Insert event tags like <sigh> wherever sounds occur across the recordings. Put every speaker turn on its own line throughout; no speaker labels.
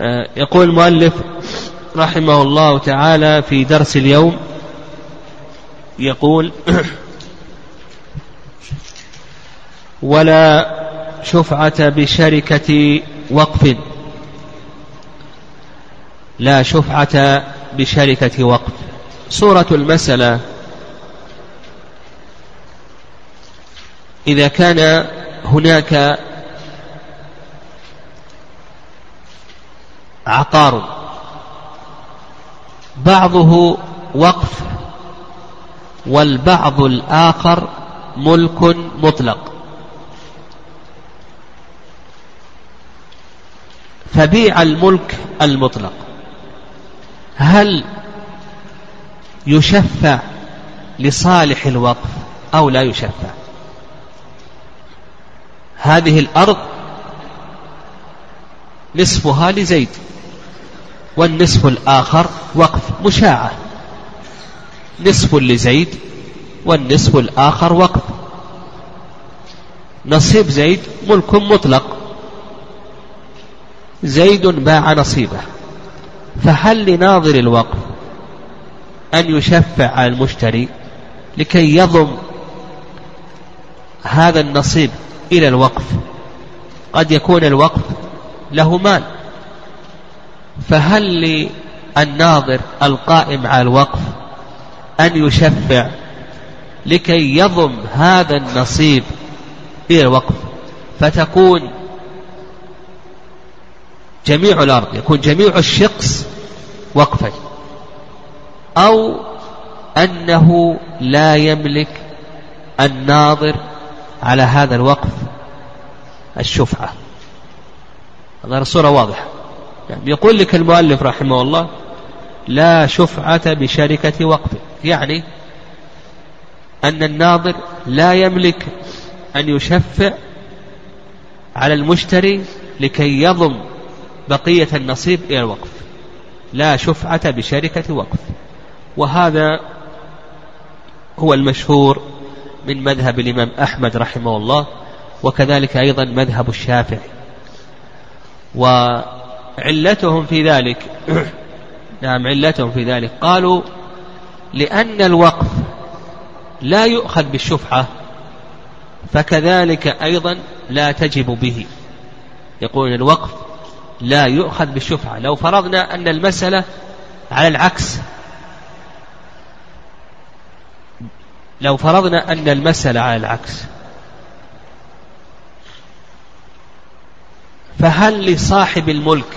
آه، يقول المؤلف رحمه الله تعالى في درس اليوم يقول <clears throat> ولا شفعة بشركة وقف. لا شفعة بشركة وقف. صورة المسألة. إذا كان هناك عقار بعضه وقف والبعض الآخر ملك مطلق. فبيع الملك المطلق. هل يشفع لصالح الوقف أو لا يشفع؟ هذه الأرض نصفها لزيد. والنصف الآخر وقف مشاعة. نصف لزيد والنصف الآخر وقف. نصيب زيد ملك مطلق. زيد باع نصيبه. فهل لناظر الوقف أن يشفع على المشتري لكي يضم هذا النصيب إلى الوقف؟ قد يكون الوقف له مال. فهل للناظر القائم على الوقف أن يشفع لكي يضم هذا النصيب إلى الوقف؟ فتكون جميع الأرض يكون جميع الشقص وقفا. أو أنه لا يملك الناظر على هذا الوقف الشفعة. هذا الصورة واضحة. يقول لك المؤلف رحمه الله لا شفعة بشركة وقف يعني أن الناظر لا يملك أن يشفع على المشتري لكي يضم بقية النصيب إلى الوقف. لا شفعة بشركة وقف. وهذا هو المشهور من مذهب الإمام أحمد رحمه الله وكذلك أيضا مذهب الشافعي. وعلتهم في ذلك. <coughs> نعم علتهم في ذلك. قالوا لأن الوقف لا يؤخذ بالشفعة فكذلك أيضا لا تجب به. يقول الوقف لا يؤخذ بالشفعة. لو فرضنا أن المسألة على العكس لو فرضنا أن المسألة على العكس فهل لصاحب الملك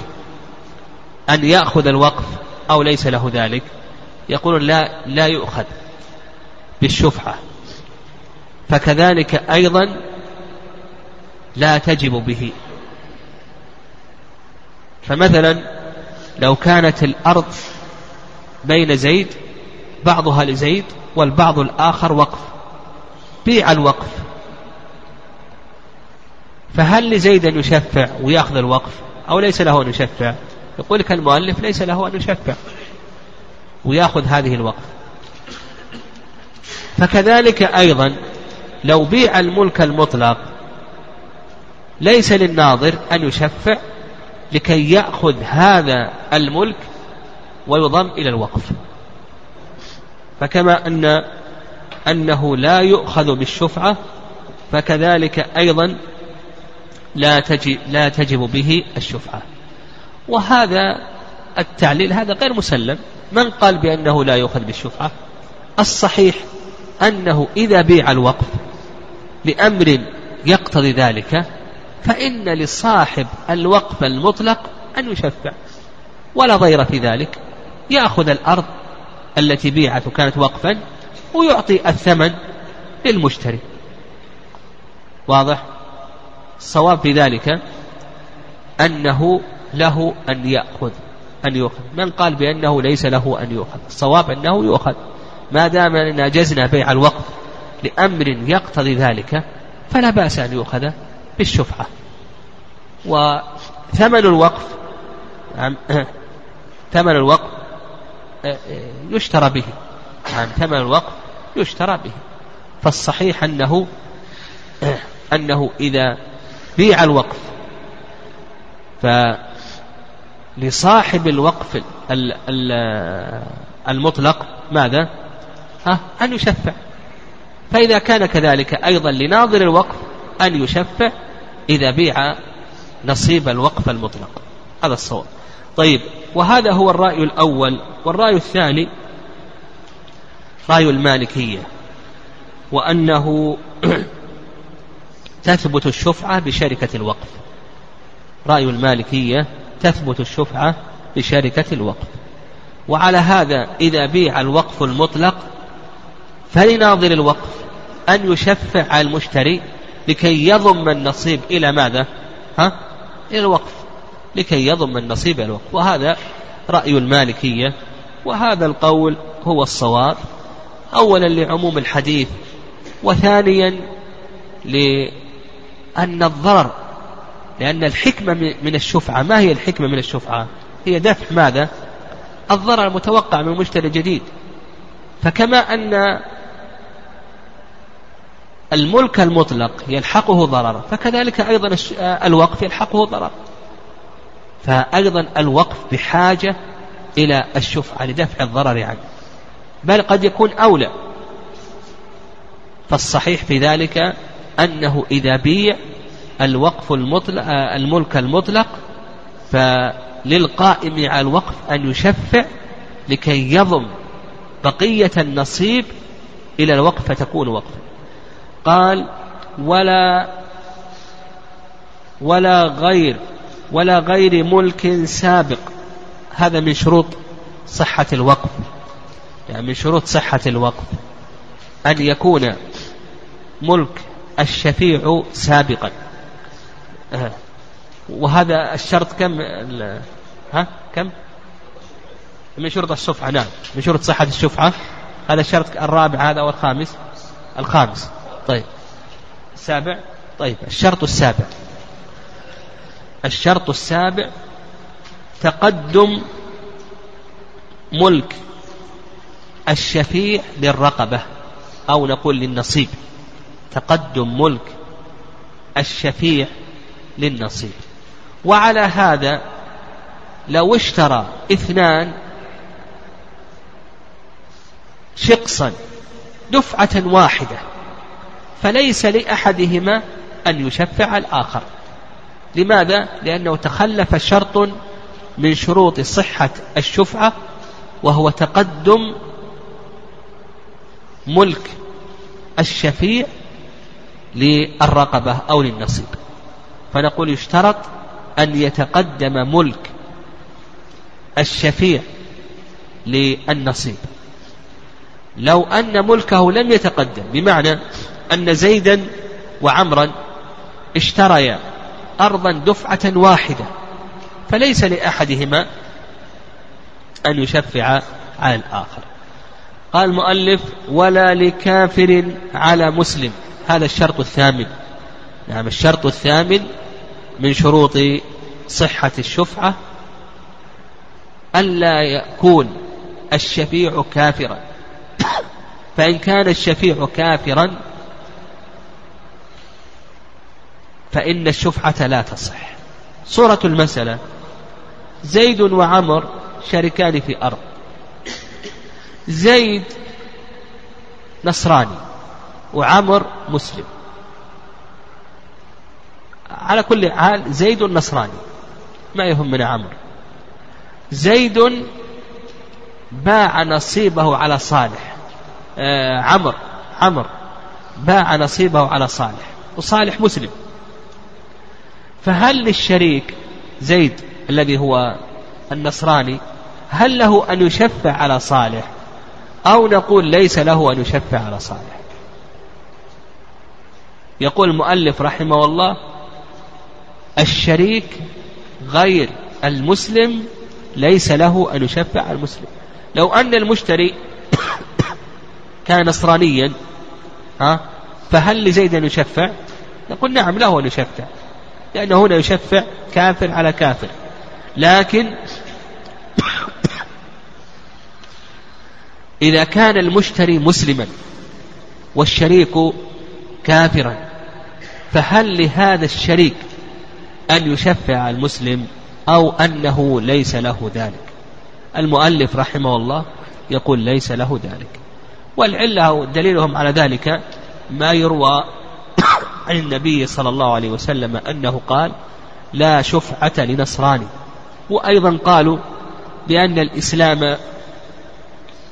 أن يأخذ الوقف أو ليس له ذلك. يقول لا لا يؤخذ بالشفعة. فكذلك أيضا لا تجب به. فمثلا لو كانت الأرض بين زيد بعضها لزيد والبعض الآخر وقف. بيع الوقف. فهل لزيد أن يشفع ويأخذ الوقف أو ليس له أن يشفع؟ يقول لك المؤلف ليس له أن يشفع ويأخذ هذه الوقف فكذلك أيضا لو بيع الملك المطلق ليس للناظر أن يشفع لكي يأخذ هذا الملك ويضم إلى الوقف. فكما أن أنه لا يؤخذ بالشفعة فكذلك أيضا لا تجب, لا تجب به الشفعة. وهذا التعليل هذا غير مسلم. من قال بأنه لا يؤخذ بالشفعة؟ الصحيح أنه إذا بيع الوقف لأمر يقتضي ذلك فإن لصاحب الوقف المطلق أن يشفع. ولا ضير في ذلك. يأخذ الأرض التي بيعت وكانت وقفا ويعطي الثمن للمشتري. واضح؟ الصواب في ذلك أنه له أن يأخذ أن يؤخذ. من قال بأنه ليس له أن يؤخذ؟ الصواب أنه يؤخذ. ما دام أن أجزنا بيع الوقف لأمر يقتضي ذلك فلا بأس أن يؤخذ بالشفعة. وثمن الوقف <coughs> ثمن الوقف آه، آه، يشترى به. نعم ثمن الوقف يشترى به. فالصحيح أنه آه، أنه إذا بيع الوقف لصاحب الوقف المطلق. ماذا؟ ها؟ أن يشفع. فإذا كان كذلك أيضا لناظر الوقف أن يشفع إذا بيع نصيب الوقف المطلق. هذا الصواب. طيب وهذا هو الرأي الأول. والرأي الثاني رأي المالكية. وأنه <clears throat> تثبت الشفعة بشركة الوقف. رأي المالكية تثبت الشفعة بشركة الوقف. وعلى هذا إذا بيع الوقف المطلق فلناظر الوقف. أن يشفع على المشتري لكي يضم النصيب إلى ماذا؟ ها؟ إلى الوقف. لكي يضم النصيب إلى الوقف. وهذا رأي المالكية. وهذا القول هو الصواب. أولا لعموم الحديث وثانيا لأن الضرر لأن الحكمة من الشفعة. ما هي الحكمة من الشفعة؟ هي دفع ماذا؟ الضرر المتوقع من مشتري جديد. فكما أن الملك المطلق يلحقه ضرر فكذلك أيضا الوقف يلحقه ضرر. فأيضا الوقف بحاجة إلى الشفعة لدفع الضرر عنه بل قد يكون أولى. فالصحيح في ذلك أنه إذا بيع الوقف المطلق الملك المطلق فللقائم على الوقف أن يشفع لكي يضم بقية النصيب إلى الوقف فتكون وقفا قال ولا ولا غير ولا غير ملك سابق. هذا من شروط صحة الوقف. يعني من شروط صحة الوقف. أن يكون ملك الشفيع سابقا. آه. وهذا الشرط كم؟ ها؟ كم؟ من شروط الشفعة نعم. من شروط صحة الشفعة. هذا الشرط الرابع هذا أو الخامس؟ الخامس. طيب. السابع؟ طيب. الشرط السابع. الشرط السابع تقدم ملك الشفيع للرقبة أو نقول للنصيب. تقدم ملك الشفيع للنصيب. وعلى هذا لو اشترى اثنان شقصا دفعة واحدة فليس لأحدهما أن يشفع الآخر. لماذا؟ لأنه تخلف شرط من شروط صحة الشفعة وهو تقدم ملك الشفيع للرقبة أو للنصيب. فنقول يشترط أن يتقدم ملك الشفيع للنصيب. لو أن ملكه لم يتقدم بمعنى أن زيدا وعمرا اشتريا أرضا دفعة واحدة فليس لأحدهما أن يشفع على الآخر. قال المؤلف ولا لكافر على مسلم. هذا الشرط الثامن. نعم الشرط الثامن من شروط صحة الشفعة ألا يكون الشفيع كافرا. فإن كان الشفيع كافرا فإن الشفعة لا تصح. صورة المسألة زيد وعمر شركان في أرض. زيد نصراني وعمر مسلم. على كل حال زيد نصراني ما يهم من عمر زيد باع نصيبه على صالح. آه عمر عمر باع نصيبه على صالح وصالح مسلم. فهل للشريك زيد الذي هو النصراني هل له أن يشفع على صالح أو نقول ليس له أن يشفع على صالح؟ يقول المؤلف رحمه الله الشريك غير المسلم ليس له أن يشفع المسلم. لو أن المشتري كان نصرانيا ها فهل لزيد أن يشفع؟ نقول نعم له أن يشفع لأنه هنا يشفع كافر على كافر. لكن إذا كان المشتري مسلما والشريك كافرا فهل لهذا الشريك أن يشفع المسلم أو أنه ليس له ذلك. المؤلف رحمه الله يقول ليس له ذلك. والعلة دليلهم على ذلك ما يروى <coughs> عن النبي صلى الله عليه وسلم أنه قال لا شفعة لنصراني وأيضا قالوا بأن الإسلام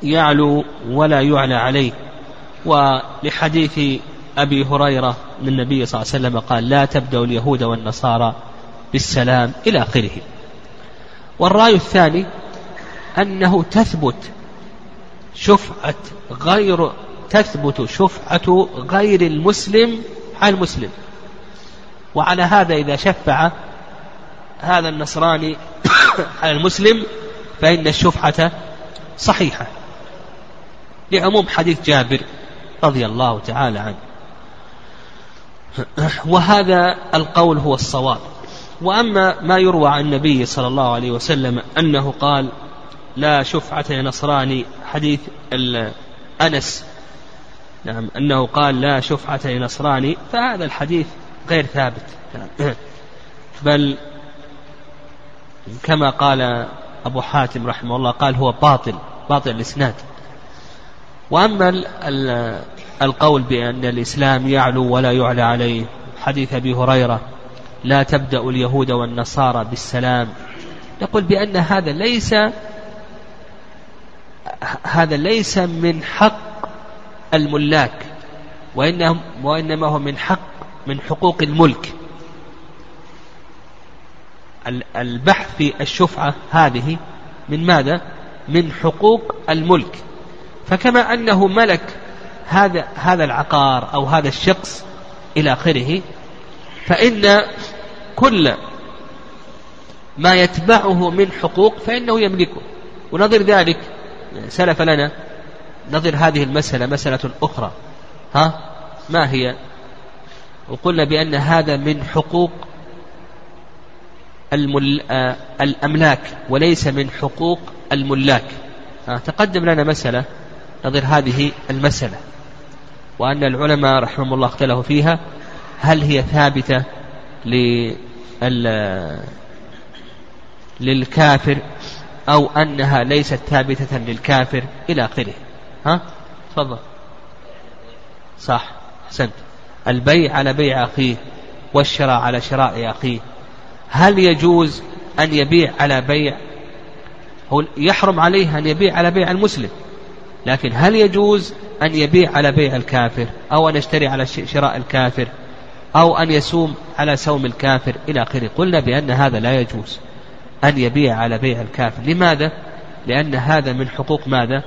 يعلو ولا يعلى عليه. ولحديث أبي هريرة من النبي صلى الله عليه وسلم قال لا تبدأ اليهود والنصارى بالسلام إلى آخره. والرأي الثاني أنه تثبت شفعة غير تثبت شفعة غير المسلم على المسلم. وعلى هذا إذا شفع هذا النصراني <coughs> على المسلم فإن الشفعة صحيحة. لعموم حديث جابر رضي الله تعالى عنه. <coughs> وهذا القول هو الصواب. وأما ما يروى عن النبي صلى الله عليه وسلم أنه قال لا شفعة لنصراني حديث أنس. نعم أنه قال لا شفعة لنصراني فهذا الحديث غير ثابت. بل كما قال أبو حاتم رحمه الله قال هو باطل باطل الإسناد. وأما القول بأن الإسلام يعلو ولا يعلى عليه. حديث أبي هريرة لا تبدأ اليهود والنصارى بالسلام. يقول بأن هذا ليس هذا ليس من حق الملاك وإنما هو من حق من حقوق الملك. البحث في الشفعة هذه من ماذا؟ من حقوق الملك. فكما أنه ملك هذا هذا العقار أو هذا الشخص إلى آخره فإن كل ما يتبعه من حقوق فإنه يملكه. ونظر ذلك سلف لنا نظر هذه المسألة مسألة أخرى. ها؟ ما هي؟ وقلنا بأن هذا من حقوق المل... آه الأملاك وليس من حقوق الملاك. تقدم لنا مسألة نظر هذه المسألة. وأن العلماء رحمهم الله اختلفوا فيها. هل هي ثابتة لل... للكافر أو أنها ليست ثابتة للكافر إلى آخره؟ ها؟ تفضل. صح. أحسنت. البيع على بيع أخيه والشراء على شراء أخيه. هل يجوز أن يبيع على بيع؟ هو يحرم عليه أن يبيع على بيع المسلم. لكن هل يجوز أن يبيع على بيع الكافر أو أن يشتري على شراء الكافر أو أن يسوم على سوم الكافر إلى آخره قلنا بأن هذا لا يجوز أن يبيع على بيع الكافر لماذا؟ لأن هذا من حقوق ماذا؟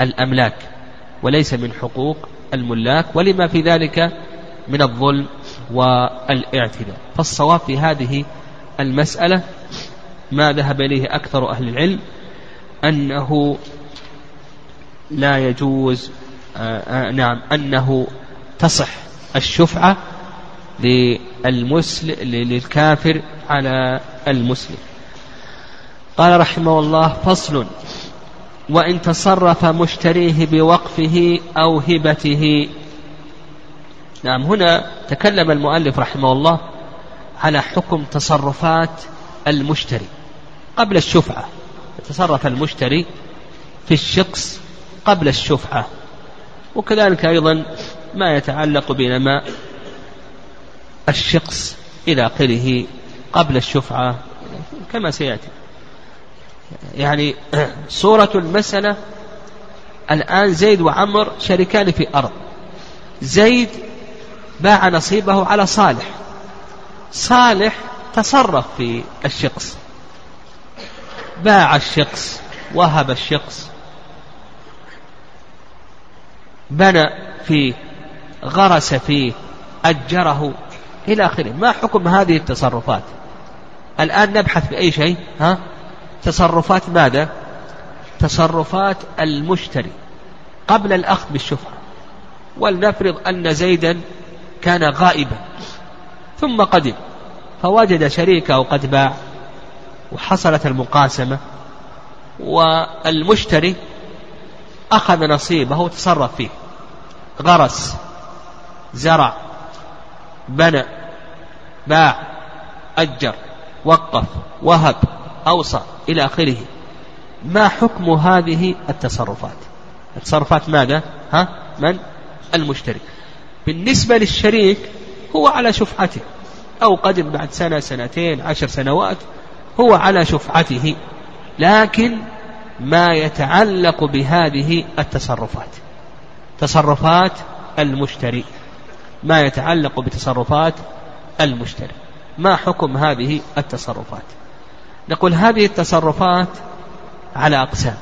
الأملاك وليس من حقوق الملاك ولما في ذلك من الظلم والاعتداء فالصواب في هذه المسألة ما ذهب إليه أكثر أهل العلم أنه لا يجوز آآ آآ نعم أنه تصح الشفعة للمسلم للكافر على المسلم. قال رحمه الله فصل. وإن تصرف مشتريه بوقفه أو هبته. نعم هنا تكلم المؤلف رحمه الله على حكم تصرفات المشتري. قبل الشفعة يتصرف المشتري في الشخص قبل الشفعة. وكذلك أيضا ما يتعلق بنماء الشخص إلى آخره قبل الشفعة كما سيأتي. يعني <clears throat> صورة المسألة الآن زيد وعمر شريكان في أرض. زيد باع نصيبه على صالح. صالح تصرف في الشخص. باع الشخص وهب الشخص. بنى فيه غرس فيه أجره إلى آخره. ما حكم هذه التصرفات؟ الآن نبحث بأي شيء ها؟ تصرفات ماذا؟ تصرفات المشتري قبل الأخذ بالشفعة ولنفرض أن زيدا كان غائبا ثم قدم فوجد شريكة قد باع وحصلت المقاسمة والمشتري أخذ نصيبه وتصرف فيه. غرس زرع بنى باع أجر وقف وهب أوصى إلى آخره. ما حكم هذه التصرفات؟ التصرفات ماذا؟ ها؟ من؟ المشتري بالنسبة للشريك هو على شفعته. أو قدم بعد سنة سنتين عشر سنوات هو على شفعته. لكن ما يتعلق بهذه التصرفات. تصرفات المشتري. ما يتعلق بتصرفات المشتري. ما حكم هذه التصرفات؟ نقول هذه التصرفات على أقسام.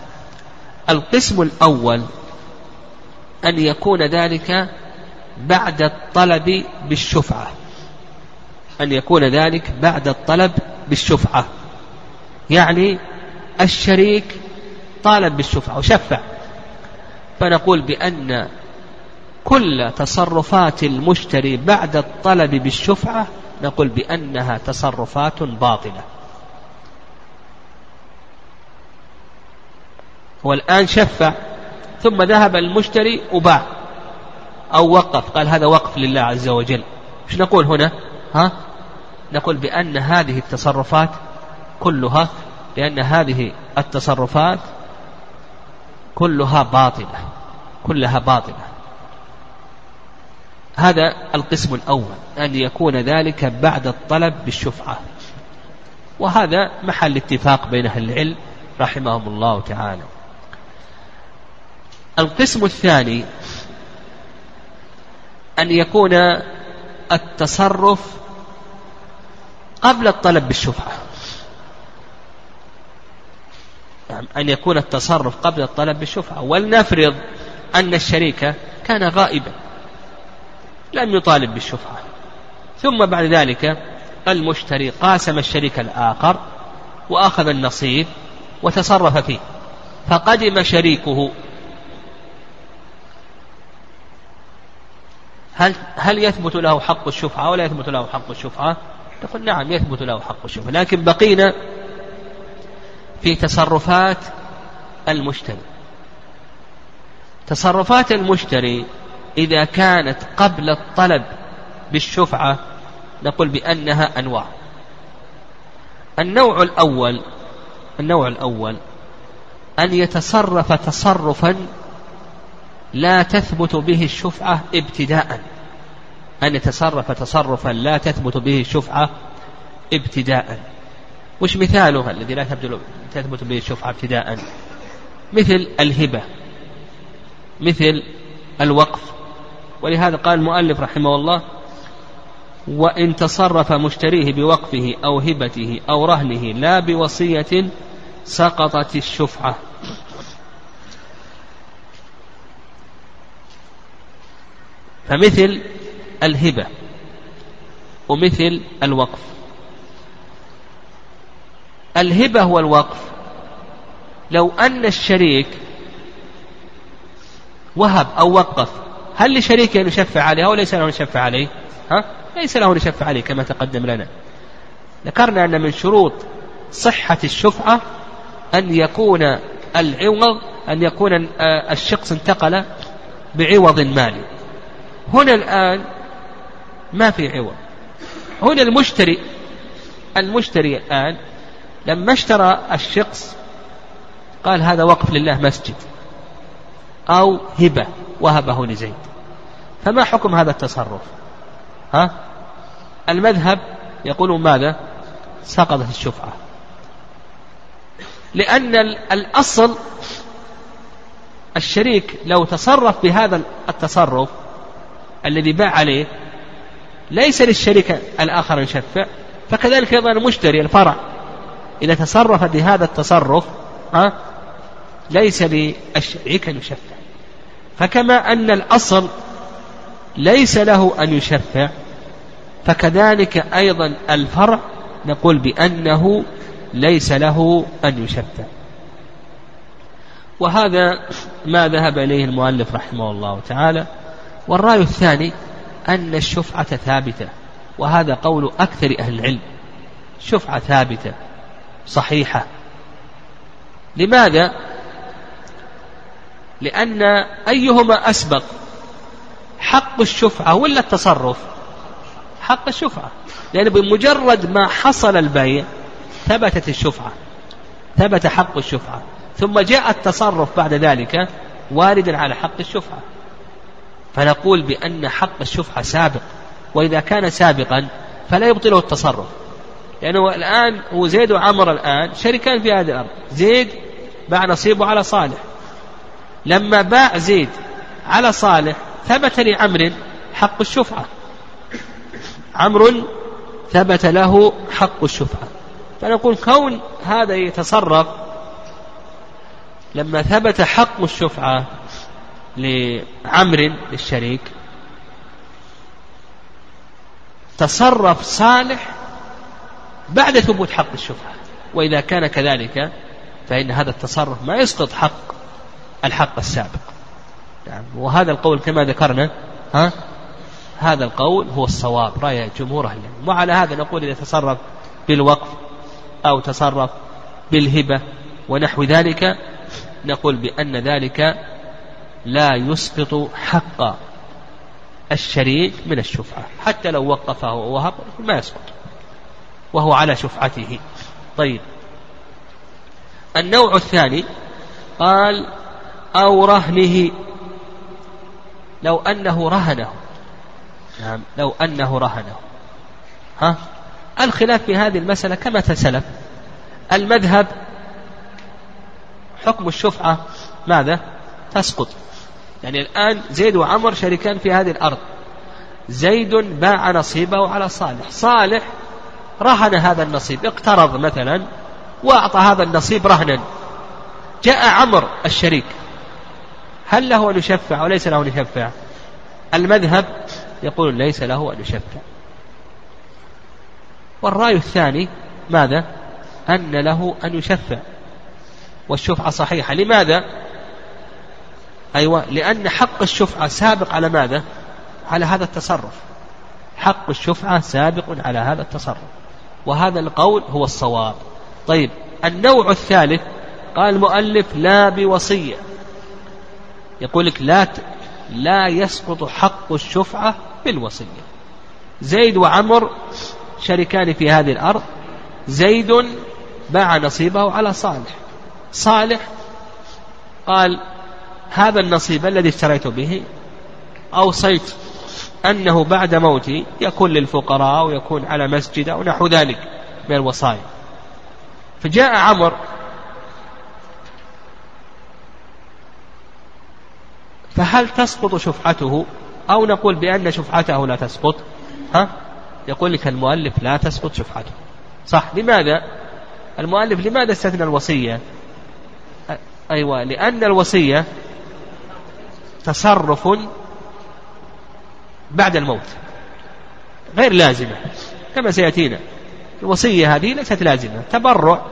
القسم الأول أن يكون ذلك بعد الطلب بالشفعة. أن يكون ذلك بعد الطلب بالشفعة. يعني الشريك طالب بالشفعة وشفع. فنقول بأن كل تصرفات المشتري بعد الطلب بالشفعة نقول بأنها تصرفات باطلة. هو الآن شفع ثم ذهب المشتري وباع أو وقف. قال هذا وقف لله عز وجل. إيش نقول هنا؟ ها؟ نقول بأن هذه التصرفات كلها لأن هذه التصرفات كلها باطلة. كلها باطلة. هذا القسم الأول أن يكون ذلك بعد الطلب بالشفعة. وهذا محل اتفاق بين أهل العلم رحمهم الله تعالى. القسم الثاني أن يكون التصرف قبل الطلب بالشفعة. يعني أن يكون التصرف قبل الطلب بالشفعة. ولنفرض أن الشريك كان غائبا لم يطالب بالشفعة. ثم بعد ذلك المشتري قاسم الشريك الآخر وأخذ النصيب وتصرف فيه. فقدم شريكه. هل هل يثبت له حق الشفعة ولا يثبت له حق الشفعة؟ نقول نعم يثبت له حق الشفعة. لكن بقينا في تصرفات المشتري. تصرفات المشتري إذا كانت قبل الطلب بالشفعة نقول بأنها أنواع. النوع الأول النوع الأول أن يتصرف تصرفا لا تثبت به الشفعة ابتداء. أن يتصرف تصرفا لا تثبت به الشفعة ابتداء. وش مثاله الذي لا تثبت به الشفعة ابتداء مثل الهبة مثل الوقف. ولهذا قال المؤلف رحمه الله وإن تصرف مشتريه بوقفه أو هبته أو رهنه لا بوصية سقطت الشفعة. فمثل الهبة ومثل الوقف. الهبة والوقف. لو أن الشريك وهب أو وقف هل لشريك أن يشفع عليه أو ليس له أن يشفع عليه؟ ها؟ ليس له أن يشفع عليه كما تقدم لنا. ذكرنا أن من شروط صحة الشفعة أن يكون العوض أن يكون الشخص انتقل بعوض مالي. هنا الآن ما في عوض. هنا المشتري المشتري الآن لما اشترى الشخص قال هذا وقف لله مسجد أو هبة وهبه لزيد فما حكم هذا التصرف؟ ها؟ المذهب يقول ماذا؟ سقطت الشفعة. لأن الأصل الشريك لو تصرف بهذا التصرف الذي باع عليه ليس للشريك الآخر يشفع فكذلك أيضا المشتري الفرع. إذا تصرف بهذا التصرف ها ليس للشريك أن يشفع فكما أن الأصل ليس له أن يشفع فكذلك أيضا الفرع نقول بأنه ليس له أن يشفع. وهذا ما ذهب إليه المؤلف رحمه الله تعالى. والرأي الثاني أن الشفعة ثابتة وهذا قول أكثر أهل العلم. شفعة ثابتة. صحيحة. لماذا؟ لأن أيهما أسبق؟ حق الشفعة ولا التصرف؟ حق الشفعة. لأن بمجرد ما حصل البيع ثبتت الشفعة ثبت حق الشفعة. ثم جاء التصرف بعد ذلك واردا على حق الشفعة. فنقول بأن حق الشفعة سابق وإذا كان سابقا فلا يبطله التصرف. لأنه الآن هو زيد وعمر الآن شركان في هذه الأرض. زيد باع نصيبه على صالح. لما باع زيد على صالح ثبت لعمر حق الشفعة. عمرو ثبت له حق الشفعة. فنقول كون هذا يتصرف لما ثبت حق الشفعة لعمر للشريك تصرف صالح بعد ثبوت حق الشفعة وإذا كان كذلك فإن هذا التصرف ما يسقط حق الحق السابق. نعم. وهذا القول كما ذكرنا ها؟ هذا القول هو الصواب رأي جمهور أهل العلم. وعلى هذا نقول إذا تصرف بالوقف أو تصرف بالهبة ونحو ذلك نقول بأن ذلك لا يسقط حق الشريك من الشفعة حتى لو وقفه ووهب ما يسقط. وهو على شفعته. طيب. النوع الثاني قال أو رهنه. لو أنه رهنه. نعم. لو أنه رهنه. ها؟ الخلاف في هذه المسألة كما تسلف المذهب حكم الشفعة ماذا؟ تسقط. يعني الآن زيد وعمر شريكان في هذه الأرض. زيد باع نصيبه على صالح. صالح رهن هذا النصيب اقترض مثلا وأعطى هذا النصيب رهنا. جاء عمر الشريك. هل له أن يشفع أو ليس له أن يشفع؟ المذهب يقول ليس له أن يشفع. والرأي الثاني ماذا؟ أن له أن يشفع. والشفعة صحيحة. لماذا؟ أيوة لأن حق الشفعة سابق على ماذا؟ على هذا التصرف. حق الشفعة سابق على هذا التصرف. وهذا القول هو الصواب. طيب النوع الثالث قال المؤلف لا بوصية. يقول لك لا لا يسقط حق الشفعة بالوصية. زيد وعمر شريكان في هذه الأرض زيد باع نصيبه على صالح. صالح قال هذا النصيب الذي اشتريت به أوصيت أنه بعد موتي يكون للفقراء ويكون على مسجد أو نحو ذلك من الوصايا. فجاء عمر فهل تسقط شفعته؟ أو نقول بأن شفعته لا تسقط؟ ها؟ يقول لك المؤلف لا تسقط شفعته. صح لماذا؟ المؤلف لماذا استثنى الوصية؟ أيوة لأن الوصية تصرف بعد الموت. غير لازمة كما سيأتينا. الوصية هذه ليست لازمة تبرع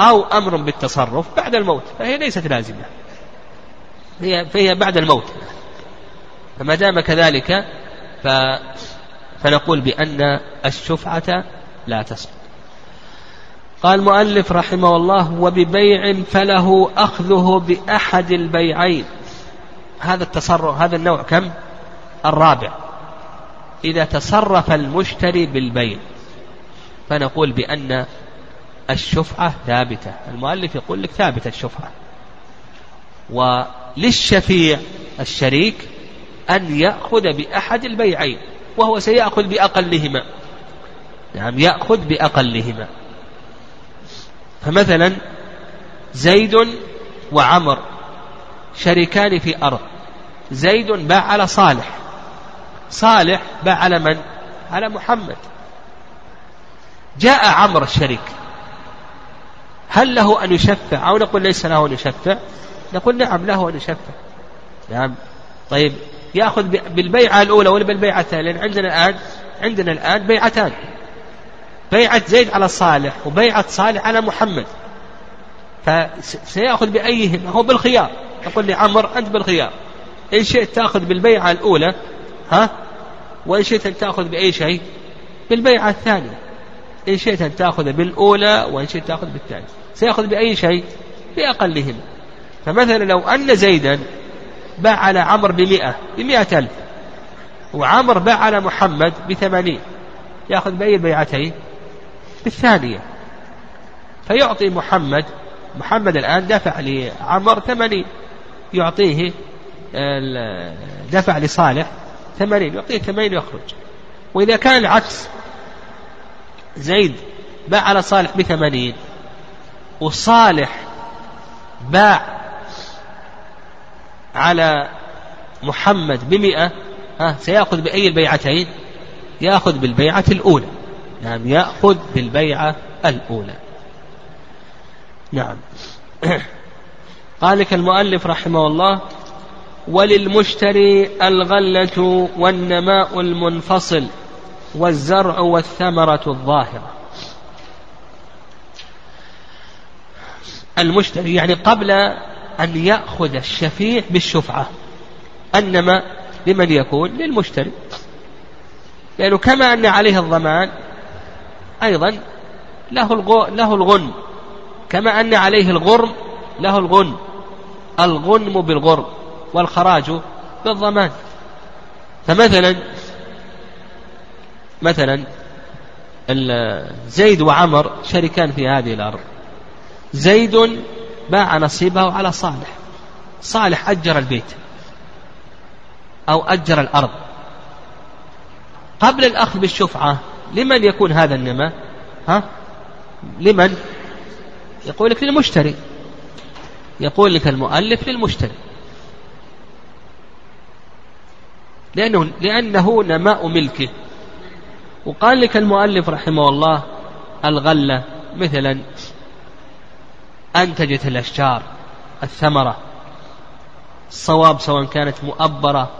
أو أمر بالتصرف بعد الموت فهي ليست لازمة. هي فهي بعد الموت. فما دام كذلك ف فنقول بأن الشفعة لا تسقط قال المؤلف رحمه الله وببيع فله أخذه بأحد البيعين هذا التصرف هذا النوع كم؟ الرابع. إذا تصرف المشتري بالبيع فنقول بأن الشفعة ثابتة. المؤلف يقول لك ثابتة الشفعة. وللشفيع الشريك أن يأخذ بأحد البيعين وهو سيأخذ بأقلهما. نعم يأخذ بأقلهما. فمثلا زيد وعمر شريكان في أرض. زيد باع على صالح. صالح باع على من؟ على محمد. جاء عمرو الشريك. هل له أن يشفع؟ أو نقول ليس له أن يشفع؟ نقول نعم له أن يشفع. نعم. طيب يأخذ بالبيعة الأولى ولا بالبيعة الثانية؟ لأن عندنا الآن عندنا الآن بيعتان. بيعة زيد على صالح وبيعة صالح على محمد. فسيأخذ بأيهما هو بالخيار. يقول لي عمر أنت بالخيار. إن شئت تأخذ بالبيعة الأولى ها؟ وإن شئت أن تأخذ بأي شيء بالبيعة الثانية. إن شئت أن تأخذ بالأولى وإن شئت تأخذ بالثانية سيأخذ بأي شيء؟ بأقلهما فمثلا لو أن زيدا باع على عمر بمئة بمئة ألف وعمر باع على محمد بثمانين يأخذ بأي البيعتين بالثانية. فيعطي محمد محمد الآن دفع لعمر ثمانين. يعطيه دفع لصالح ثمانين يعطيه ثمانين يخرج وإذا كان العكس زيد باع على صالح بثمانين وصالح باع على محمد بمئة ها سيأخذ بأي البيعتين؟ يأخذ بالبيعة الأولى. نعم يأخذ بالبيعة الأولى. نعم. <clears throat> قال المؤلف رحمه الله وللمشتري الغلة والنماء المنفصل والزرع والثمرة الظاهرة. المشتري يعني قبل أن يأخذ الشفيع بالشفعة النماء لمن يكون؟ للمشتري. لأنه كما أن عليه الضمان أيضا له له الغن كما أن عليه الغرم له الغن. الغنم بالغرم والخراج بالضمان. فمثلا مثلا زيد وعمر شريكان في هذه الأرض. زيد باع نصيبه على صالح. صالح أجر البيت أو أجر الأرض. قبل الأخذ بالشفعة لمن يكون هذا النماء؟ ها؟ لمن؟ يقول لك للمشتري. يقول لك المؤلف للمشتري. لأنه, لأنه نماء ملكه. وقال لك المؤلف رحمه الله الغلة مثلا أنتجت الأشجار الثمرة الصواب سواء كانت مؤبرة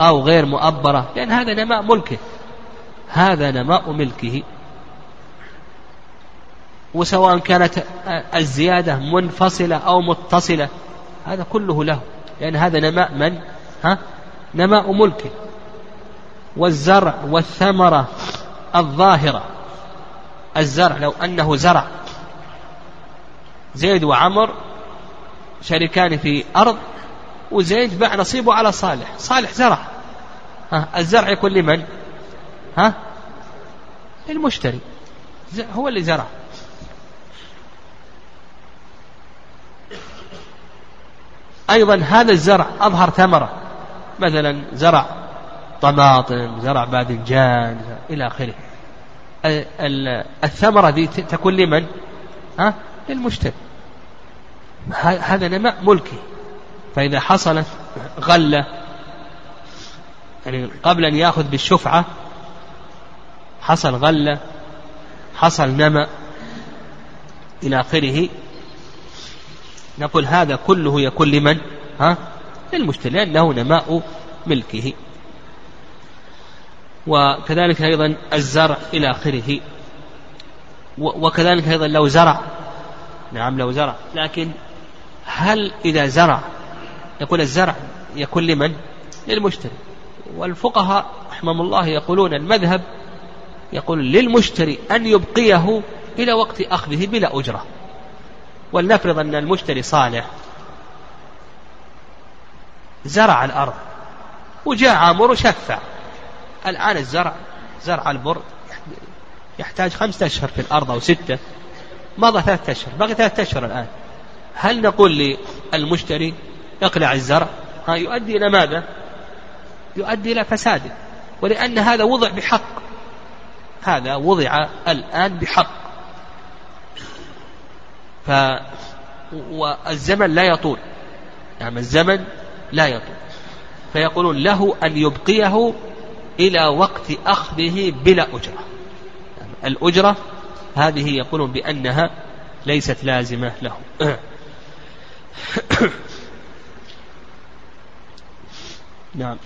أو غير مؤبرة لأن هذا نماء ملكه. هذا نماء ملكه. وسواء كانت الزيادة منفصلة أو متصلة هذا كله له لأن هذا نماء من؟ ها؟ نماء ملكه. والزرع والثمرة الظاهرة. الزرع لو أنه زرع. زيد وعمر شريكان في أرض وزيد باع نصيبه على صالح. صالح زرع. ها؟ الزرع يكون لمن؟ ها؟ للمشتري. هو اللي زرع. أيضا هذا الزرع أظهر ثمرة مثلا زرع طماطم زرع باذنجان إلى آخره. الثمرة دي تكون لمن؟ ها؟ للمشتري هذا نماء ملكي. فإذا حصلت غلة يعني قبل أن يأخذ بالشفعة حصل غلة حصل نمأ إلى آخره. نقول هذا كله يكون لمن؟ ها؟ للمشتري لأنه نماء ملكه. وكذلك أيضا الزرع إلى آخره. وكذلك أيضا لو زرع. نعم لو زرع. لكن هل إذا زرع يقول الزرع يكون لمن؟ للمشتري. والفقهاء رحمهم الله يقولون المذهب يقول للمشتري أن يبقيه إلى وقت أخذه بلا أجرة. ولنفرض أن المشتري صالح. زرع الأرض وجاء عامر وشفع. الآن الزرع زرع البر يحتاج خمسة أشهر في الأرض أو ستة. مضى ثلاثة أشهر بقي ثلاثة أشهر الآن. هل نقول للمشتري اقلع الزرع؟ ها يؤدي إلى ماذا؟ يؤدي إلى فساده ولأن هذا وضع بحق. هذا وضع الآن بحق. ف والزمن لا يطول. يعني الزمن لا يطول. فيقولون له أن يبقيه إلى وقت أخذه بلا أجرة. يعني الأجرة هذه يقولون بأنها ليست لازمة له. <coughs> نعم.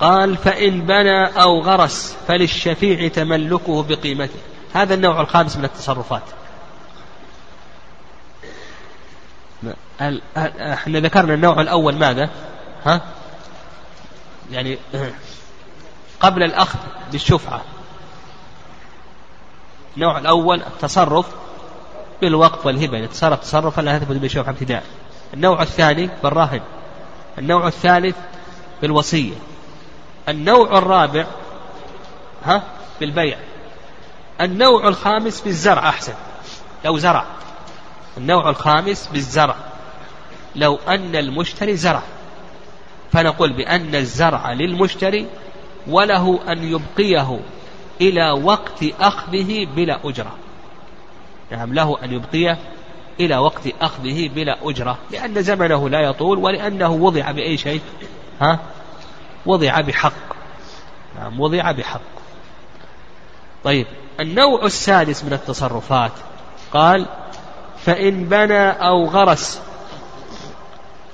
قال فإن بنى أو غرس فللشفيع تملكه بقيمته. هذا النوع الخامس من التصرفات. إحنا ذكرنا النوع الأول ماذا؟ ها؟ يعني <clears throat> قبل الأخذ بالشفعة. النوع الأول التصرف بالوقف والهبة. يتصرف تصرفا لا يثبت بالشفعة ابتداء. النوع الثاني بالراهن. النوع الثالث بالوصية. النوع الرابع ها؟ بالبيع. النوع الخامس بالزرع أحسن. لو زرع. النوع الخامس بالزرع. لو أن المشتري زرع فنقول بأن الزرع للمشتري وله أن يبقيه إلى وقت أخذه بلا أجرة. نعم له أن يبقيه إلى وقت أخذه بلا أجرة لأن زمنه لا يطول ولأنه وضع بأي شيء ها؟ وضع بحق. نعم وضع بحق. طيب النوع السادس من التصرفات قال فإن بنى أو غرس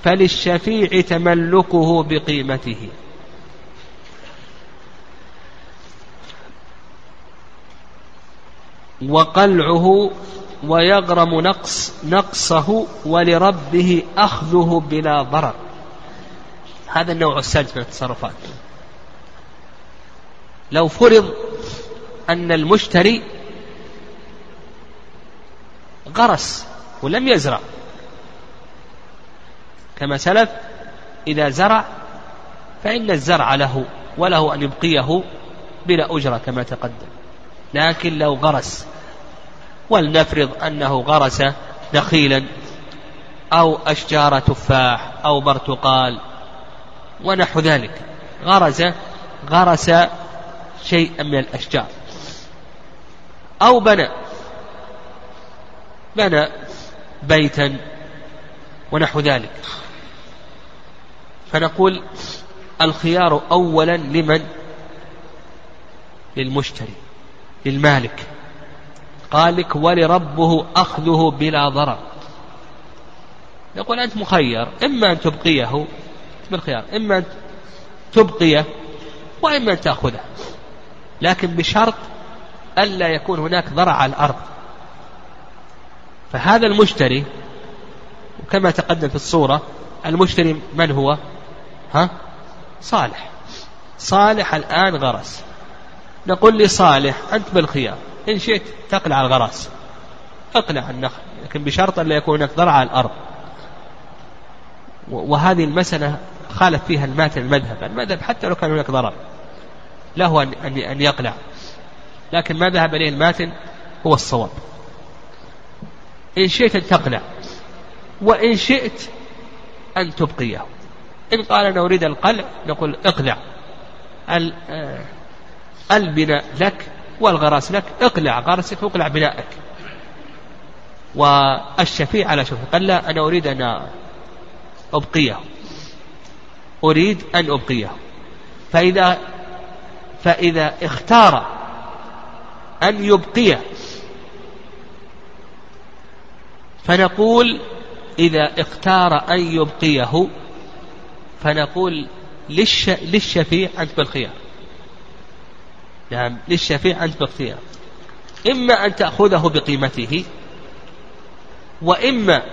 فللشفيع تملكه بقيمته. وقلعه ويغرم نقص نقصه ولربه أخذه بلا ضرر. هذا النوع السادس من التصرفات. لو فرض أن المشتري غرس ولم يزرع. كما سلف إذا زرع فإن الزرع له وله أن يبقيه بلا أجرة كما تقدم. لكن لو غرس ولنفرض أنه غرس نخيلا أو أشجار تفاح أو برتقال ونحو ذلك. غرس غرس شيئا من الأشجار أو بنى. بنى بيتا ونحو ذلك. فنقول الخيار أولا لمن؟ للمشتري للمالك. قال لك ولربه أخذه بلا ضرر. يقول أنت مخير إما أن تبقيه بالخيار إما أن تبقيه وإما أن تأخذه. لكن بشرط ألا يكون هناك ضرع على الأرض. فهذا المشتري وكما تقدم في الصورة المشتري من هو؟ ها؟ صالح. صالح الآن غرس. نقول لصالح أنت بالخيار. إن شئت تقلع الغراس اقلع النخل لكن بشرط أن لا يكون هناك ضرع على الأرض. وهذه المسألة خالف فيها الماتن المذهب. المذهب حتى لو كان هناك ضرر له أن أن يقلع. لكن ما ذهب إليه الماتن هو الصواب. إن شئت أن تقلع وإن شئت أن تبقيه. إن قال أنا أريد القلع نقول اقلع. آه، البناء لك والغراس لك اقلع غرسك واقلع بنائك. والشفيع على شفيع قال لا أنا أريد أن أبقيه. أريد أن أبقيه. فإذا فإذا اختار أن يبقيه فنقول إذا اختار أن يبقيه فنقول للش... للشفيع أنت بالخيار نعم للشفيع أنت باختيار إما أن تأخذه بقيمته وإما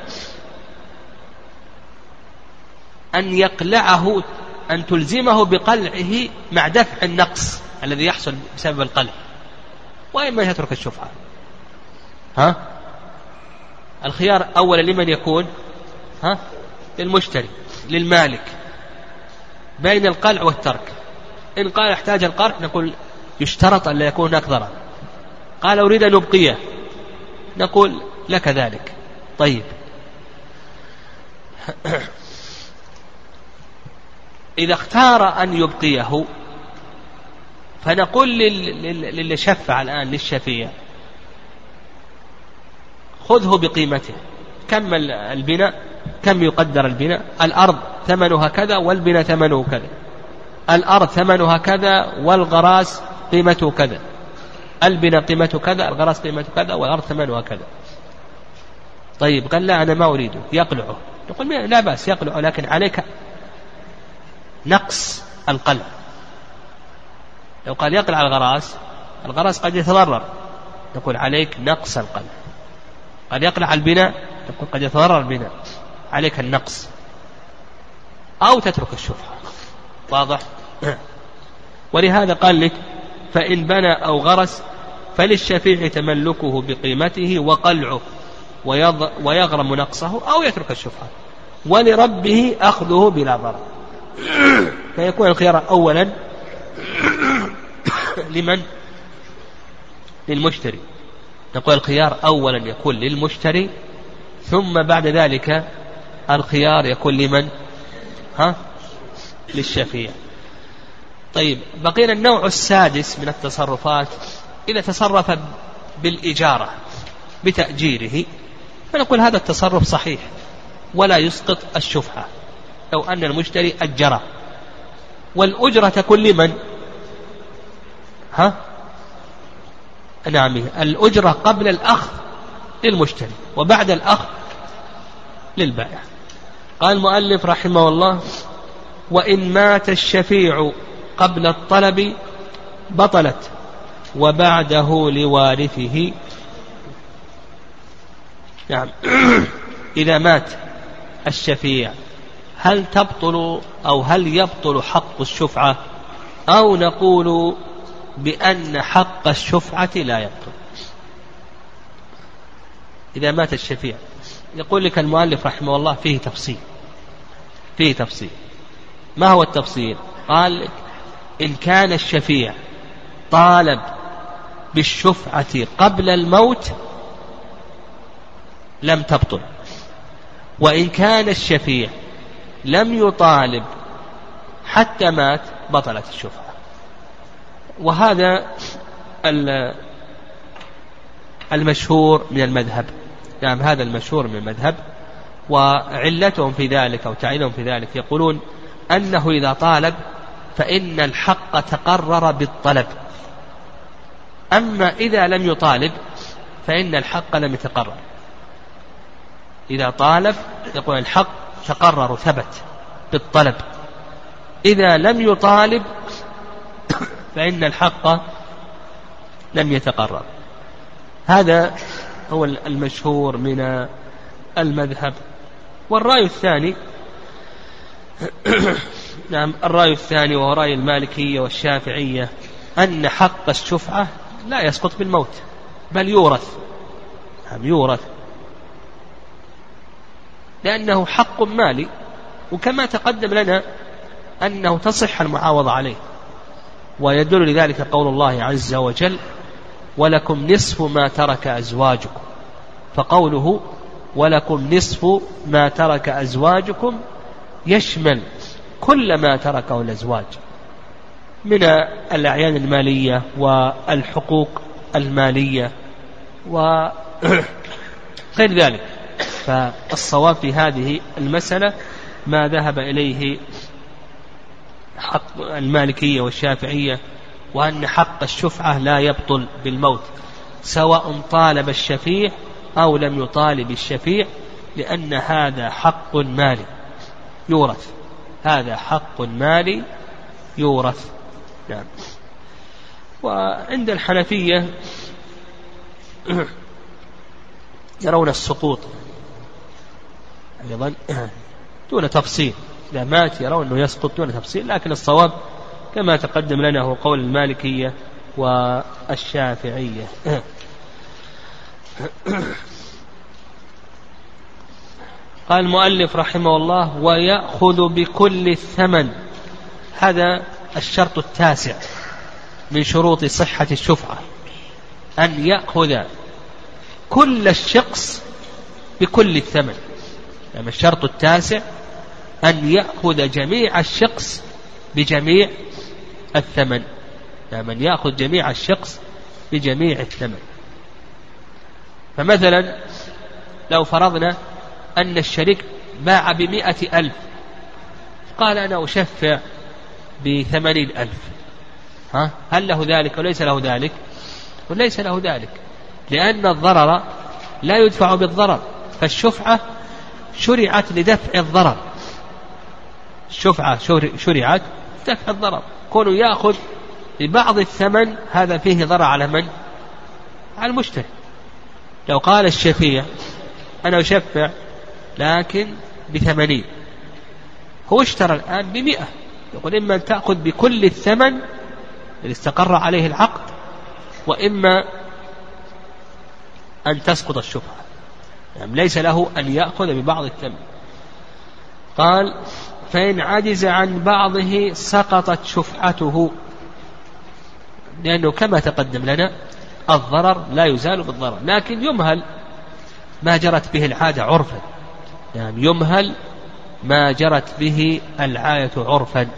أن يقلعه أن تلزمه بقلعه مع دفع النقص الذي يحصل بسبب القلع. وإما يترك الشفعة. ها؟ الخيار أولا لمن يكون ها؟ للمشتري للمالك بين القلع والترك. إن قال احتاج القلع نقول يشترط أن لا يكون هناك ضرر قال أريد أن أبقيه نقول لك ذلك. طيب. <clears throat> إذا اختار أن يبقيه فنقول للي شفع الآن للشفيع خذه بقيمته. كم البناء؟ كم يقدر البناء؟ الأرض ثمنها كذا والبناء ثمنه كذا. الأرض ثمنها كذا والغراس قيمته كذا. البناء قيمته كذا الغراس قيمته كذا والأرض ثمنها كذا. طيب قال لا أنا ما أريده يقلعه. نقول لا بأس يقلعه لكن عليك نقص القلع. لو قال يقلع الغراس الغراس قد يتضرر. نقول عليك نقص القلع. قد يقلع البناء نقول قد يتضرر البناء. عليك النقص. أو تترك الشفعة واضح؟ <clears throat> ولهذا قال لك فإن بنى أو غرس فللشفيع تملكه بقيمته وقلعه. ويغرم نقصه أو يترك الشفعة ولربه أخذه بلا ضرر. <clears throat> فيكون الخيار أولا <clears throat> لمن؟ للمشتري. نقول الخيار أولا يكون للمشتري ثم بعد ذلك الخيار يكون لمن؟ ها؟ للشفيع. طيب بقينا النوع السادس من التصرفات. إذا تصرف بالإجارة بتأجيره فنقول هذا التصرف صحيح ولا يسقط الشفعة لو أن المشتري أجره والأجرة تكون لمن؟ ها؟ نعم الأجرة قبل الأخذ للمشتري وبعد الأخذ للبائع. قال المؤلف رحمه الله وإن مات الشفيع قبل الطلب بطلت وبعده لوارثه. نعم. <clears throat> إذا مات الشفيع هل تبطل أو هل يبطل حق الشفعة؟ أو نقول بأن حق الشفعة لا يبطل إذا مات الشفيع. يقول لك المؤلف رحمه الله فيه تفصيل. فيه تفصيل. ما هو التفصيل؟ قال إن كان الشفيع طالب بالشفعة قبل الموت لم تبطل. وإن كان الشفيع لم يطالب حتى مات بطلت الشفعة. وهذا المشهور من المذهب. نعم هذا المشهور من المذهب. وعلتهم في ذلك أو تعينهم في ذلك يقولون أنه إذا طالب فإن الحق تقرر بالطلب. أما إذا لم يطالب فإن الحق لم يتقرر. إذا طالب يقول الحق تقرر ثبت بالطلب. إذا لم يطالب فإن الحق لم يتقرر. هذا هو المشهور من المذهب. والرأي الثاني <coughs> نعم الرأي الثاني وهو رأي المالكية والشافعية أن حق الشفعة لا يسقط بالموت بل يورث. نعم يورث. لأنه حق مالي وكما تقدم لنا أنه تصح المعاوضة عليه. ويدل لذلك قول الله عز وجل ولكم نصف ما ترك أزواجكم. فقوله ولكم نصف ما ترك أزواجكم يشمل كل ما تركه الأزواج من الأعيان المالية والحقوق المالية وغير ذلك. فالصواب في هذه المسألة ما ذهب إليه حق المالكية والشافعية وأن حق الشفعة لا يبطل بالموت سواء طالب الشفيع أو لم يطالب الشفيع لأن هذا حق مالي يورث. هذا حق مالي يورث. نعم. وعند الحنفية يرون السقوط أيضا دون تفصيل. إذا مات يرون أنه يسقط دون تفصيل لكن الصواب كما تقدم لنا هو قول المالكية والشافعية. <coughs> قال المؤلف رحمه الله ويأخذ بكل الثمن هذا الشرط التاسع من شروط صحة الشفعة أن يأخذ كل الشخص بكل الثمن. يعني الشرط التاسع أن يأخذ جميع الشخص بجميع الثمن. يعني أن يأخذ جميع الشخص بجميع الثمن. فمثلا لو فرضنا أن الشريك باع بمئة ألف قال أنا أشفع بثمانين ألف. ها؟ هل له ذلك وليس له ذلك؟ وليس له ذلك لأن الضرر لا يدفع بالضرر فالشفعة شرعت لدفع الضرر. الشفعة شرعت دفع الضرر. كونه يأخذ ببعض الثمن هذا فيه ضرر على من؟ على المشتري. لو قال الشفيع أنا أشفع لكن بثمانين هو اشترى الآن بمئة. يقول إما أن تأخذ بكل الثمن الذي استقر عليه العقد وإما أن تسقط الشفعة. يعني ليس له أن يأخذ ببعض الثمن. قال فإن عجز عن بعضه سقطت شفعته. لأنه كما تقدم لنا الضرر لا يزال بالضرر لكن يمهل ما جرت به العادة عرفا. يعني يمهل ما جرت به العادة عرفا.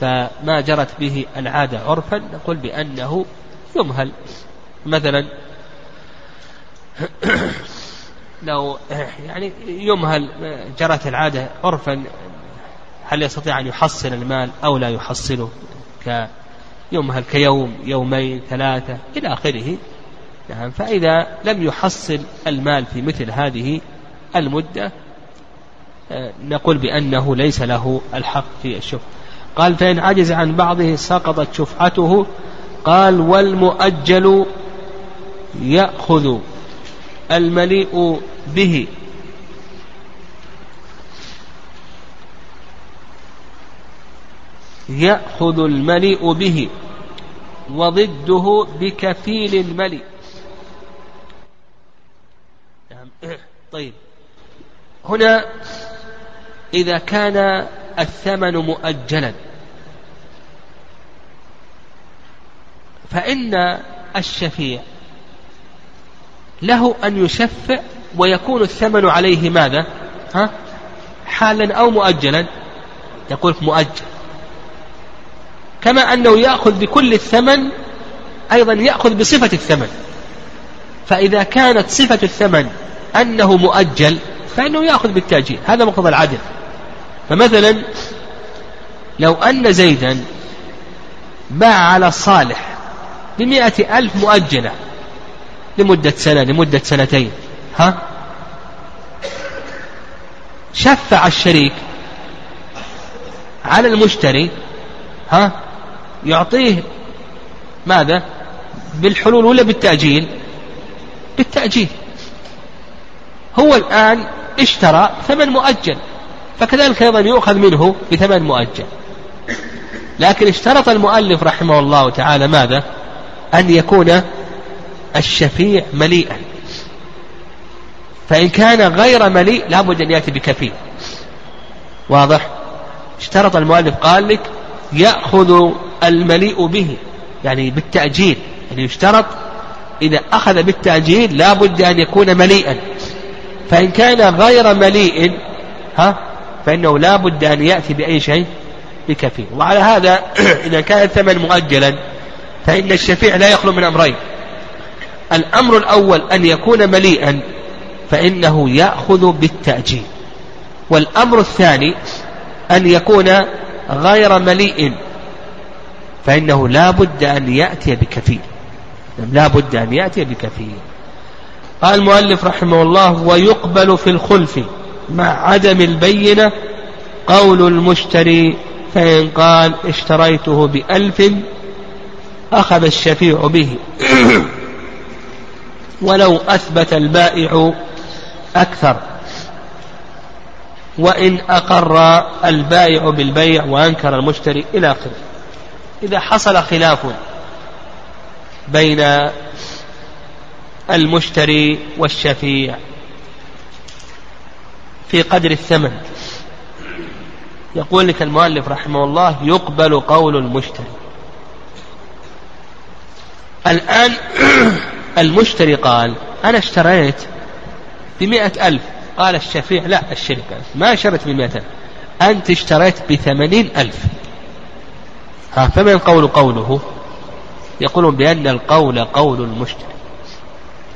فما جرت به العادة عرفا نقول بأنه يمهل. مثلا <clears throat> لو يعني يمهل جرت العادة عرفا هل يستطيع أن يحصل المال أو لا يحصله كيمهل كيوم يومين ثلاثة إلى آخره. نعم فإذا لم يحصل المال في مثل هذه المدة نقول بأنه ليس له الحق في الشفعة قال فإن عجز عن بعضه سقطت شفعته قال والمؤجل يأخذ المليء به. يأخذ المليء به وضده بكفيل المليء. نعم. <clears throat> طيب. هنا إذا كان الثمن مؤجلا فإن الشفيع له أن يشفع ويكون الثمن عليه ماذا؟ ها؟ حالا أو مؤجلا. يقول مؤجل. كما أنه يأخذ بكل الثمن أيضا يأخذ بصفة الثمن. فإذا كانت صفة الثمن أنه مؤجل فإنه يأخذ بالتأجيل. هذا مقتضى العدل. فمثلا لو أن زيدا باع على صالح بمئة ألف مؤجلة لمدة سنة لمدة سنتين. ها؟ شفع الشريك على المشتري ها؟ يعطيه ماذا؟ بالحلول ولا بالتأجيل؟ بالتأجيل. هو الآن اشترى ثمن مؤجل فكذلك أيضا يؤخذ منه بثمن مؤجل. لكن اشترط المؤلف رحمه الله تعالى ماذا؟ أن يكون الشفيع مليئا. فإن كان غير مليء لابد أن يأتي بكفيل. واضح؟ اشترط المؤلف قال لك يأخذ المليء به يعني بالتأجيل يعني يشترط إذا أخذ بالتأجيل لابد أن يكون مليئا. فإن كان غير مليء ها فإنه لابد أن يأتي بأي شيء بكفيل وعلى هذا <clears throat> إذا كان الثمن مؤجلا فإن الشفيع لا يخلو من أمرين. الأمر الأول أن يكون مليئا فإنه يأخذ بالتأجيل. والأمر الثاني أن يكون غير مليء. فإنه لا بد أن يأتي بكفيل. لا بد أن يأتي بكفيل. قال المؤلف رحمه الله ويقبل في الخلف مع عدم البينة قول المشتري فإن قال اشتريته بألف أخذ الشفيع به. <coughs> ولو أثبت البائع أكثر. وإن أقر البائع بالبيع وأنكر المشتري إلى آخره. إذا حصل خلاف بين المشتري والشفيع في قدر الثمن. يقول لك المؤلف رحمه الله يقبل قول المشتري. الآن <clears throat> المشتري قال أنا اشتريت بمئة ألف. قال الشفيع لا الشركة ما اشتريت بمئة ألف. أنت اشتريت بثمانين ألف. فمن القول قوله؟ يقولون بأن القول قول المشتري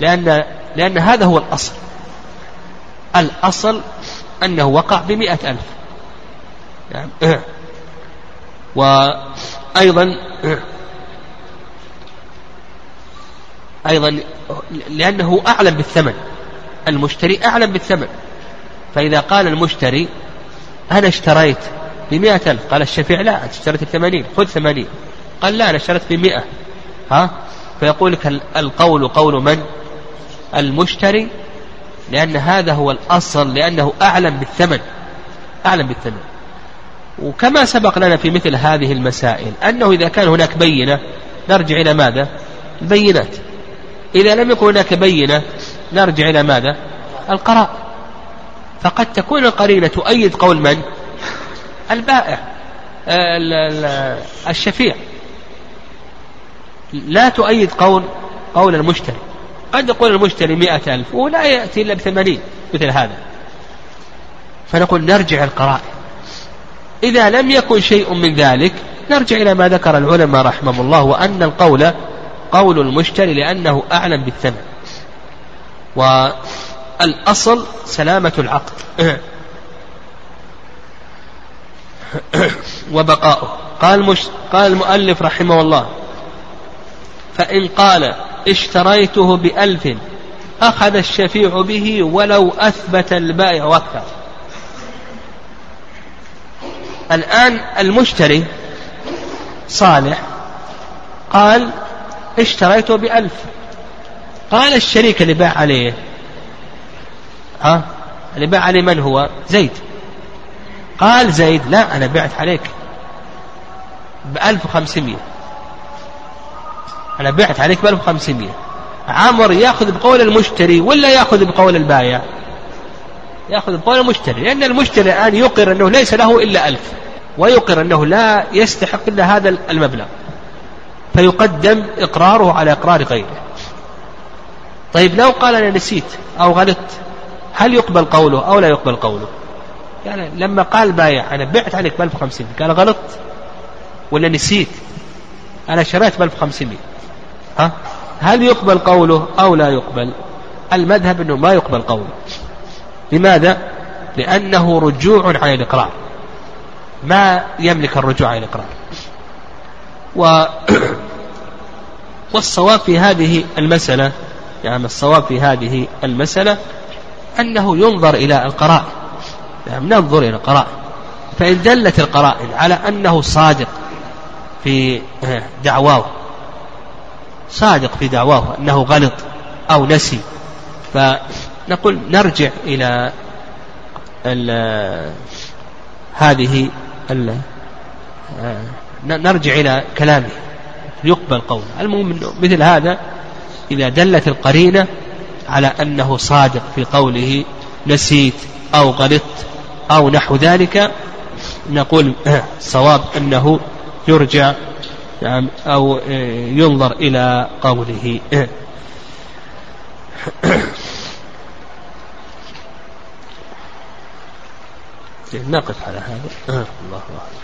لأن لأن هذا هو الأصل. الأصل أنه وقع بمئة ألف. يعني وأيضا أيضا لأنه أعلم بالثمن. المشتري أعلم بالثمن. فإذا قال المشتري أنا اشتريت بمئة ألف. قال الشفيع لا اشتريت بثمانين خذ ثمانين. قال لا أنا اشتريت بمئة. ها؟ فيقول لك القول قول من؟ المشتري لأن هذا هو الأصل لأنه أعلم بالثمن. أعلم بالثمن. وكما سبق لنا في مثل هذه المسائل أنه إذا كان هناك بينة نرجع إلى ماذا؟ البينات. إذا لم يكن هناك بينة نرجع إلى ماذا؟ القراء فقد تكون القرينة تؤيد قول من؟ البائع الشفيع. لا تؤيد قول قول المشتري. قد يقول المشتري مئة ألف ولا يأتي إلا بثمانين مثل هذا. فنقول نرجع القرائن. إذا لم يكن شيء من ذلك نرجع إلى ما ذكر العلماء رحمهم الله وأن القول قول المشتري لأنه أعلم بالثمن. والأصل سلامة العقد. <laughs> <coughs> وبقاؤه. قال, مش قال المؤلف رحمه الله فإن قال اشتريته بألف أخذ الشفيع به ولو أثبت البائع وكفى الآن المشتري صالح قال اشتريته بألف. قال الشريك اللي باع عليه ها؟ اللي باع عليه من هو؟ زيد. قال زيد لا أنا بعت عليك بألف وخمسمية. أنا بعت عليك بألف وخمسمية. عمر يأخذ بقول المشتري ولا يأخذ بقول البايع؟ يأخذ بقول المشتري لأن المشتري الآن يقر أنه ليس له إلا ألف ويقر أنه لا يستحق إلا هذا المبلغ فيقدم إقراره على إقرار غيره. طيب لو قال أنا نسيت أو غلطت هل يقبل قوله أو لا يقبل قوله؟ يعني لما قال بايع أنا بعت عليك ب 1050 قال غلطت ولا نسيت؟ أنا شريت ب 1500 ها؟ هل يقبل قوله أو لا يقبل؟ المذهب أنه ما يقبل قوله. لماذا؟ لأنه رجوع عن الإقرار. ما يملك الرجوع عن الإقرار. و <coughs> والصواب في هذه المسألة يعني الصواب في هذه المسألة أنه ينظر إلى القرائن. يعني ننظر إلى القرائن. فإن دلت القرائن على أنه صادق في دعواه صادق في دعواه أنه غلط أو نسي فنقول نرجع إلى هذه نرجع إلى كلامه. يقبل قوله. المهم مثل هذا إذا دلت القرينة على أنه صادق في قوله نسيت أو غلطت أو نحو ذلك نقول صواب أنه يرجع نعم أو ينظر إلى قوله <coughs> نقف على هذا. الله أكبر